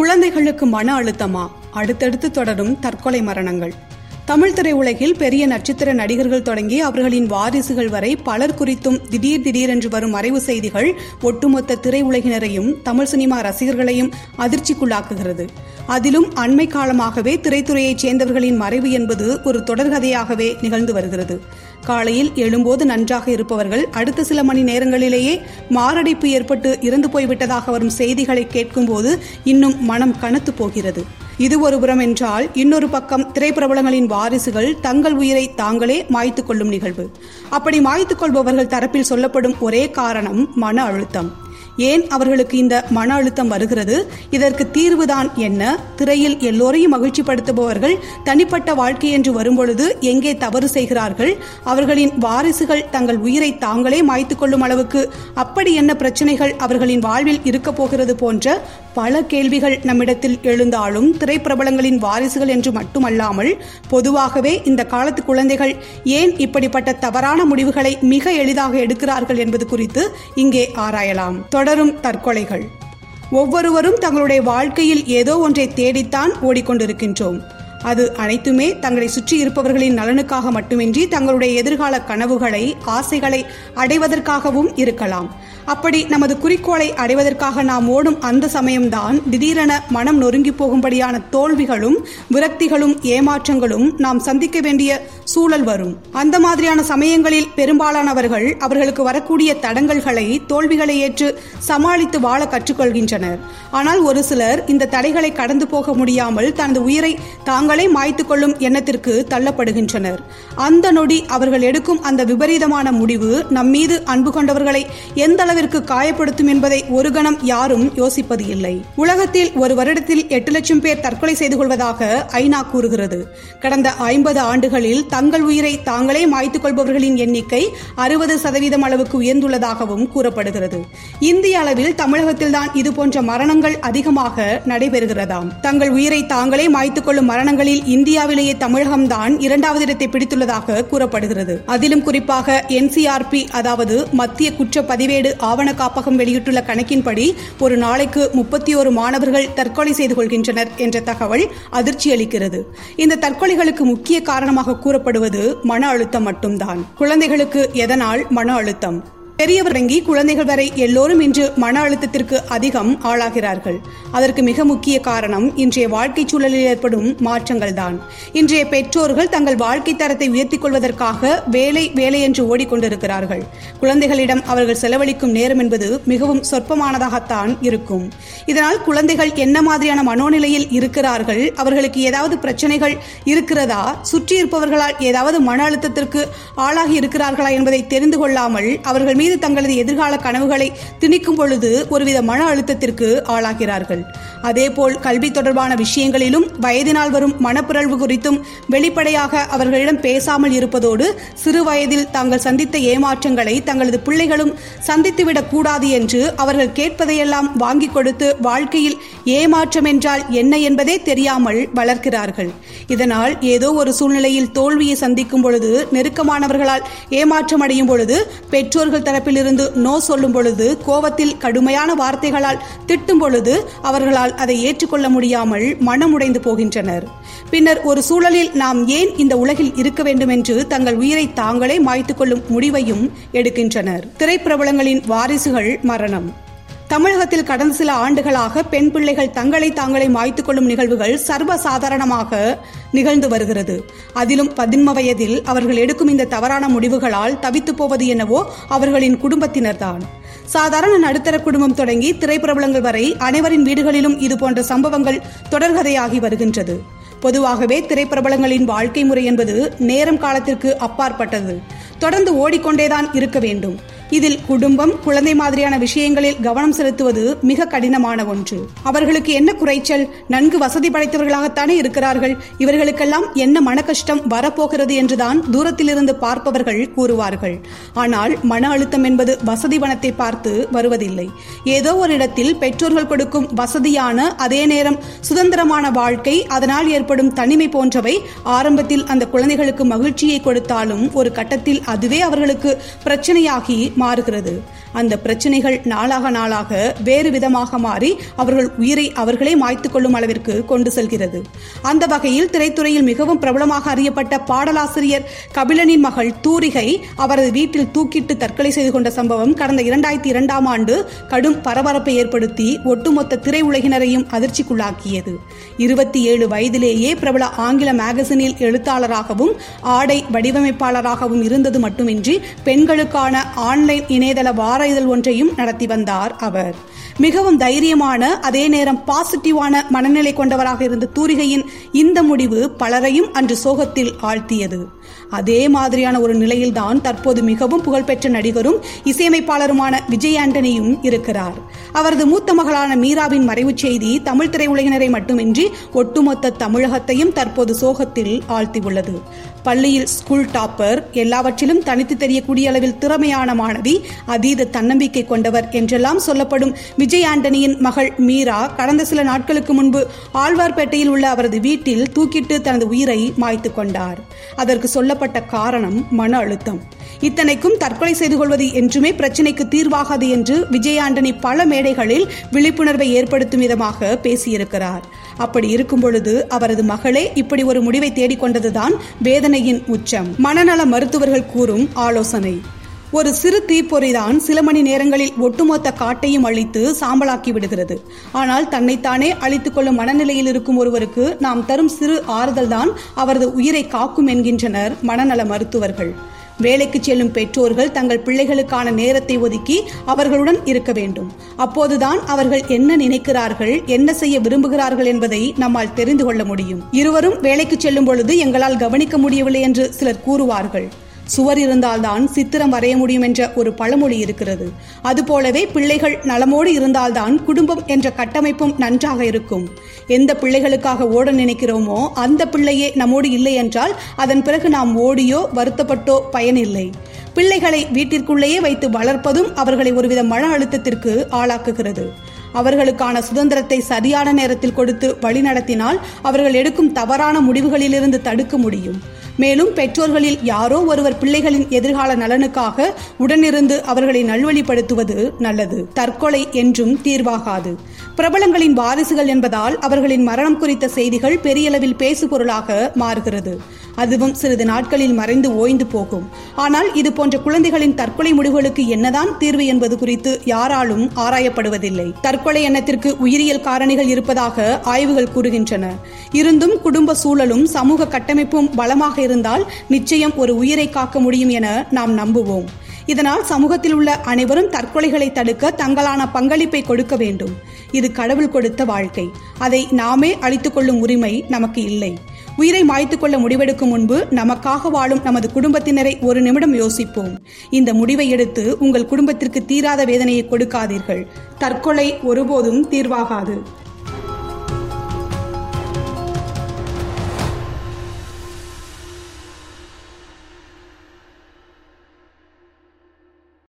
குழந்தைகளுக்கு மன அழுத்தமா? அடுத்தடுத்து தொடரும் தற்கொலை மரணங்கள். தமிழ் திரையுலகில் பெரிய நட்சத்திர நடிகர்கள் தொடங்கி அவர்களின் வாரிசுகள் வரை பலர் குறித்தும் திடீர் திடீரென்று வரும் மறைவு செய்திகள் ஒட்டுமொத்த திரையுலகினரையும் தமிழ் சினிமா ரசிகர்களையும் அதிர்ச்சிக்குள்ளாக்குகிறது. அதிலும் அண்மை காலமாகவே திரைத்துறையைச் சேர்ந்தவர்களின் மறைவு என்பது ஒரு தொடர்கதையாகவே நிகழ்ந்து வருகிறது. காலையில் எழும்போது நன்றாக இருப்பவர்கள் அடுத்த சில மணி நேரங்களிலேயே மாரடைப்பு ஏற்பட்டு இறந்து போய்விட்டதாக வரும் செய்திகளை கேட்கும்போது இன்னும் மனம் கனத்து போகிறது. இது ஒரு புறம் என்றால் இன்னொரு பக்கம் திரைப்பிரபலங்களின் வாரிசுகள் தங்கள் உயிரை தாங்களே மாய்த்துக் கொள்ளும் நிகழ்வு. அப்படி மாய்த்துக் கொள்பவர்கள் தரப்பில் சொல்லப்படும் ஒரே காரணம் மன அழுத்தம். ஏன் அவர்களுக்கு இந்த மன அழுத்தம் வருகிறது? இதற்கு தீர்வுதான் என்ன? திரையில் எல்லோரையும் மகிழ்ச்சிப்படுத்துபவர்கள் தனிப்பட்ட வாழ்க்கை என்று வரும்பொழுது எங்கே தவறு செய்கிறார்கள்? அவர்களின் வாரிசுகள் தங்கள் உயிரை தாங்களே மாய்த்துக் கொள்ளும் அளவுக்கு அப்படி என்ன பிரச்சனைகள் அவர்களின் வாழ்வில் இருக்கப் போகிறது போன்ற பல கேள்விகள் நம்மிடத்தில் எழுந்தாலும் திரைப்பிரபலங்களின் வாரிசுகள் என்று மட்டுமல்லாமல் பொதுவாகவே இந்த காலத்து குழந்தைகள் ஏன் இப்படிப்பட்ட தவறான முடிவுகளை மிக எளிதாக எடுக்கிறார்கள் என்பது குறித்து இங்கே ஆராயலாம். தொடரும் தற்கொலைகள். ஒவ்வொருவரும் தங்களுடைய வாழ்க்கையில் ஏதோ ஒன்றை தேடித்தான் ஓடிக்கொண்டிருக்கின்றோம். அது அனைத்துமே தங்களை சுற்றி இருப்பவர்களின் நலனுக்காக மட்டுமின்றி தங்களுடைய எதிர்கால கனவுகளை ஆசைகளை அடைவதற்காகவும் இருக்கலாம். அப்படி நமது குறிக்கோளை அடைவதற்காக நாம் ஓடும் அந்த சமயம்தான் திடீரென மனம் நொறுங்கி போகும்படியான தோல்விகளும் விரக்திகளும் ஏமாற்றங்களும் நாம் சந்திக்க வேண்டிய சூழல் வரும். அந்த மாதிரியான சமயங்களில் பெரும்பாலானவர்கள் அவர்களுக்கு வரக்கூடிய தடங்கல்களை தோல்விகளை ஏற்று சமாளித்து வாழ கற்றுக்கொள்கின்றனர். ஆனால் ஒரு சிலர் இந்த தடைகளை கடந்து போக முடியாமல் தனது உயிரை தாங்களே மாய்த்துக் கொள்ளும் எண்ணத்திற்கு தள்ளப்படுகின்றனர். அந்த நொடி அவர்கள் எடுக்கும் அந்த விபரீதமான முடிவு நம்மீது அன்பு கொண்டவர்களை எந்த அளவிற்கு காயப்படுத்தும் என்பதை ஒரு கணம் யாரும் யோசிப்பது இல்லை உலகத்தில் ஒரு வருடத்தில் எட்டு லட்சம் பேர் தற்கொலை செய்து கொள்வதாக ஐநா கூறுகிறது. கடந்த ஐம்பது ஆண்டுகளில் தங்கள் உயிரை தாங்களே மாய்த்துக் கொள்பவர்களின் எண்ணிக்கை அறுபது சதவீதம் அளவுக்கு உயர்ந்துள்ளதாகவும் கூறப்படுகிறது. இந்திய அளவில் தமிழகத்தில்தான் இதுபோன்ற மரணங்கள் அதிகமாக நடைபெறுகிறதாம். தங்கள் உயிரை தாங்களே மாய்த்துக் கொள்ளும் மரணங்களில் இந்தியாவிலேயே தமிழகம்தான் இரண்டாவது இடத்தை பிடித்துள்ளதாக கூறப்படுகிறது. அதிலும் குறிப்பாக என்சிஆர்பி அதாவது மத்திய குற்ற பதிவேடு ஆவண காப்பகம் வெளியிட்டுள்ள கணக்கின்படி ஒரு நாளைக்கு முப்பத்தி ஒரு மாணவர்கள் தற்கொலை செய்து கொள்கின்றனர் என்ற தகவல் அதிர்ச்சி அளிக்கிறது. இந்த தற்கொலைகளுக்கு முக்கிய காரணமாக கூறப்படுவது மன அழுத்தம் மட்டும்தான். குழந்தைகளுக்கு எதனால் மன அழுத்தம்? பெரியவர் தொடங்கி குழந்தைகள் வரை எல்லோரும் இன்று மன அழுத்தத்திற்கு அதிகம் ஆளாகிறார்கள். அதற்கு மிக முக்கிய காரணம் இன்றைய வாழ்க்கை சூழலில் ஏற்படும் மாற்றங்கள் தான் இன்றைய பெற்றோர்கள் தங்கள் வாழ்க்கை தரத்தை உயர்த்திக் கொள்வதற்காக வேலை வேலை என்று ஓடிக்கொண்டிருக்கிறார்கள். குழந்தைகளிடம் அவர்கள் செலவழிக்கும் நேரம் என்பது மிகவும் சொற்பமானதாகத்தான் இருக்கும். இதனால் குழந்தைகள் என்ன மாதிரியான மனோநிலையில் இருக்கிறார்கள் அவர்களுக்கு ஏதாவது பிரச்சனைகள் இருக்கிறதா சுற்றி இருப்பவர்களால் ஏதாவது மன அழுத்தத்திற்கு ஆளாகி இருக்கிறார்களா என்பதை தெரிந்து கொள்ளாமல் அவர்கள் மீது மீது தங்களது எதிர்கால கனவுகளை திணிக்கும் பொழுது ஒருவித மன அழுத்தத்திற்கு ஆளாகிறார்கள். அதேபோல் கல்வி தொடர்பான விஷயங்களிலும் வயதினால் வரும் மனப்பிறழ்வு குறித்தும் வெளிப்படையாக அவர்களிடம் பேசாமல் இருப்பதோடு சிறு வயதில் தாங்கள் சந்தித்த ஏமாற்றங்களை தங்களது பிள்ளைகளும் சந்தித்துவிடக் கூடாது என்று அவர்கள் கேட்பதையெல்லாம் வாங்கிக் கொடுத்து வாழ்க்கையில் ஏமாற்றம் என்றால் என்ன என்பதே தெரியாமல் வளர்க்கிறார்கள். இதனால் ஏதோ ஒரு சூழ்நிலையில் தோல்வியை சந்திக்கும் பொழுது நெருக்கமானவர்களால் ஏமாற்றம் அடையும் பொழுது பெற்றோர்கள் தர தரப்பிலிருந்து நோ சொல்லும் பொழுது கோபத்தில் கடுமையான வார்த்தைகளால் திட்டும் பொழுது அவர்களால் அதை ஏற்றுக்கொள்ள முடியாமல் மனமுடைந்து போகின்றனர். பின்னர் ஒரு சூழலில் நாம் ஏன் இந்த உலகில் இருக்க வேண்டும் என்று தங்கள் உயிரை தாங்களே மாய்த்துக் கொள்ளும் முடிவையும் எடுக்கின்றனர். திரைப்பிரபலங்களின் வாரிசுகள் மரணம். தமிழகத்தில் கடந்த சில ஆண்டுகளாக பெண் பிள்ளைகள் தங்களை தாங்களே மாய்த்துக் கொள்ளும் நிகழ்வுகள் சர்வசாதாரணமாக நிகழ்ந்து வருகிறது. அதிலும் பதின்ம வயதில் அவர்கள் எடுக்கும் இந்த தவறான முடிவுகளால் தவித்து போவது என்னவோ அவர்களின் குடும்பத்தினர்தான். சாதாரண நடுத்தர குடும்பம் தொடங்கி திரைப்பிரபலங்கள் வரை அனைவரின் வீடுகளிலும் இது போன்ற சம்பவங்கள் தொடர்கதையாகி வருகின்றது. பொதுவாகவே திரைப்பிரபலங்களின் வாழ்க்கை முறை என்பது நேரம் காலத்திற்கு அப்பாற்பட்டது. தொடர்ந்து ஓடிக்கொண்டேதான் இருக்க வேண்டும். இதில் குடும்பம் குழந்தை மாதிரியான விஷயங்களில் கவனம் செலுத்துவது மிக கடினமான ஒன்று. அவர்களுக்கு என்ன குறைச்சல்? நன்கு வசதி படைத்தவர்களாகத்தானே இருக்கிறார்கள். இவர்களுக்கெல்லாம் என்ன மன கஷ்டம் வரப்போகிறது என்றுதான் தூரத்திலிருந்து பார்ப்பவர்கள் கூறுவார்கள். ஆனால் மன அழுத்தம் என்பது வசதி வனத்தை பார்த்து வருவதில்லை. ஏதோ ஒரு இடத்தில் பெற்றோர்கள் கொடுக்கும் வசதியான அதே நேரம் சுதந்திரமான வாழ்க்கை அதனால் ஏற்படும் தனிமை போன்றவை ஆரம்பத்தில் அந்த குழந்தைகளுக்கு மகிழ்ச்சியை கொடுத்தாலும் ஒரு கட்டத்தில் அதுவே அவர்களுக்கு பிரச்சனையாகி மாறுகிறது. அந்த பிரச்சனைகள் நாளாக நாளாக வேறு விதமாக மாறி அவர்கள் உயிரை அவர்களே மாய்த்துக் கொள்ளும் அளவிற்கு கொண்டு செல்கிறது. அந்த வகையில் திரைத்துறையில் மிகவும் பிரபலமாக அறியப்பட்ட பாடலாசிரியர் கபிலனின் மகள் தூரிகை அவரது வீட்டில் தூக்கிட்டு தற்கொலை செய்து கொண்ட சம்பவம் கடந்த இரண்டாயிரத்தி இரண்டாம் ஆண்டு கடும் பரபரப்பை ஏற்படுத்தி ஒட்டுமொத்த திரையுலகினரையும் அதிர்ச்சிக்குள்ளாக்கியது. இருபத்தி ஏழு வயதிலேயே பிரபல ஆங்கில மேகசினில் எழுத்தாளராகவும் ஆடை வடிவமைப்பாளராகவும் இருந்தது மட்டுமின்றி பெண்களுக்கான ஆன்லைன் இணையதள வார இதழ் ஒன்றையும் நடத்தி வந்தார் அவர். மிகவும் தைரியமான அதே நேரம் பாசிட்டிவான மனநிலை கொண்டவராக இருந்த தூரிகையின் இந்த முடிவு பலரையும் அன்று சோகத்தில் ஆழ்த்தியது. அதே மாதிரியான ஒரு நிலையில்தான் தற்போது மிகவும் புகழ்பெற்ற நடிகரும் இசையமைப்பாளருமான விஜய் ஆண்டனியும் இருக்கிறார். அவரது மூத்த மகளான மீராவின் மறைவுச் செய்தி தமிழ் திரையுலகினரை மட்டுமின்றி ஒட்டுமொத்த தமிழகத்தையும் தற்போது சோகத்தில் ஆழ்த்தியுள்ளது. பள்ளியில் ஸ்கூல் டாப்பர் எல்லாவற்றிலும் தனித்து தெரியக்கூடிய அளவில் திறமையான மாணவி அதீத தன்னம்பிக்கை கொண்டவர் என்றெல்லாம் சொல்லப்படும் விஜய் ஆண்டனியின் மகள் மீரா கடந்த சில நாட்களுக்கு முன்பு ஆழ்வார்பேட்டையில் உள்ள அவரது வீட்டில் தூக்கிட்டு தனது உயிரை மாய்த்து கொண்டார். அதற்கு சொல்லப்பட்ட காரணம் மன அழுத்தம். இத்தனைக்கும் தற்கொலை செய்து கொள்வது என்றுமே பிரச்சினைக்கு தீர்வாகாது என்று விஜய் ஆண்டனி பல மேடைகளில் விழிப்புணர்வை ஏற்படுத்தும் விதமாக பேசியிருக்கிறார். அப்படி இருக்கும் பொழுது அவரது மகளே இப்படி ஒரு முடிவை தேடிக்கொண்டதுதான் வேதனையின் உச்சம். மனநல மருத்துவர்கள் கூறும் ஆலோசனை. ஒரு சிறு தீப்பொறிதான் சில மணி நேரங்களில் ஒட்டுமொத்த காட்டையும் அழித்து சாம்பலாக்கி விடுகிறது. ஆனால் தன்னைத்தானே அழித்துக் கொள்ளும் மனநிலையில் இருக்கும் ஒருவருக்கு நாம் தரும் சிறு ஆறுதல்தான் அவரது உயிரை காக்கும் என்கின்றனர் மனநல மருத்துவர்கள். வேலைக்கு செல்லும் பெற்றோர்கள் தங்கள் பிள்ளைகளுக்கான நேரத்தை ஒதுக்கி அவர்களுடன் இருக்க வேண்டும். அப்போதுதான் அவர்கள் என்ன நினைக்கிறார்கள் என்ன செய்ய விரும்புகிறார்கள் என்பதை நம்மால் தெரிந்து கொள்ள முடியும். இருவரும் வேலைக்கு செல்லும் பொழுது எங்களால் கவனிக்க முடியவில்லை என்று சிலர் கூறுவார்கள். சுவர் இருந்தால்தான் சித்திரம் வரைய முடியும் என்ற ஒரு பழமொழி இருக்கிறது. அதுபோலவே பிள்ளைகள் நலமோடு இருந்தால்தான் குடும்பம் என்ற கட்டமைப்பும் நன்றாக இருக்கும். எந்த பிள்ளைகளுக்காக ஓட நினைக்கிறோமோ அந்த பிள்ளையே நம்மோடு இல்லை என்றால் அதன் பிறகு நாம் ஓடியோ வருத்தப்பட்டோ பயனில்லை. பிள்ளைகளை வீட்டிற்குள்ளேயே வைத்து வளர்ப்பதும் அவர்களை ஒருவித மன அழுத்தத்திற்கு ஆளாக்குகிறது. அவர்களுக்கான சுதந்திரத்தை சரியான நேரத்தில் கொடுத்து வழிநடத்தினால் அவர்கள் எடுக்கும் தவறான முடிவுகளிலிருந்து தடுக்க முடியும். மேலும் பெற்றோர்களில் யாரோ ஒருவர் பிள்ளைகளின் எதிர்கால நலனுக்காக உடனிருந்து அவர்களை நல்வழிப்படுத்துவது நல்லது. தற்கொலை என்றும் தீர்வாகாது. பிரபலங்களின் வாரிசுகள் என்பதால் அவர்களின் மரணம் குறித்த செய்திகள் பெரியளவில் பேசுபொருளாக மாறுகிறது. அதுவும் சிறிது நாட்களில் மறைந்து ஓய்ந்து போகும். ஆனால் இது போன்ற குழந்தைகளின் தற்கொலை முடிவுகளுக்கு என்னதான் தீர்வு என்பது குறித்து யாராலும் ஆராயப்படுவதில்லை. தற்கொலை எண்ணத்திற்கு உயிரியல் காரணிகள் இருப்பதாக ஆய்வுகள் கூறுகின்றன. இருந்தும் குடும்ப சூழலும் சமூக கட்டமைப்பும் பலமாக இருந்தால் நிச்சயம் ஒரு உயிரை காக்க முடியும் என நாம் நம்புவோம். இதனால் சமூகத்தில் உள்ள அனைவரும் தற்கொலைகளை தடுக்க தங்களான பங்களிப்பை கொடுக்க வேண்டும். இது கடவுள் கொடுத்த வாழ்க்கை. அதை நாமே அழித்துக்கொள்ளும் உரிமை நமக்கு இல்லை. உயிரை மாய்த்துக் கொள்ள முடிவெடுக்கும் முன்பு நமக்காக வாழும் நமது குடும்பத்தினரை ஒரு நிமிடம் யோசிப்போம். இந்த முடிவை எடுத்து உங்கள் குடும்பத்திற்கு தீராத வேதனையை கொடுக்காதீர்கள். தற்கொலை ஒருபோதும் தீர்வாகாது.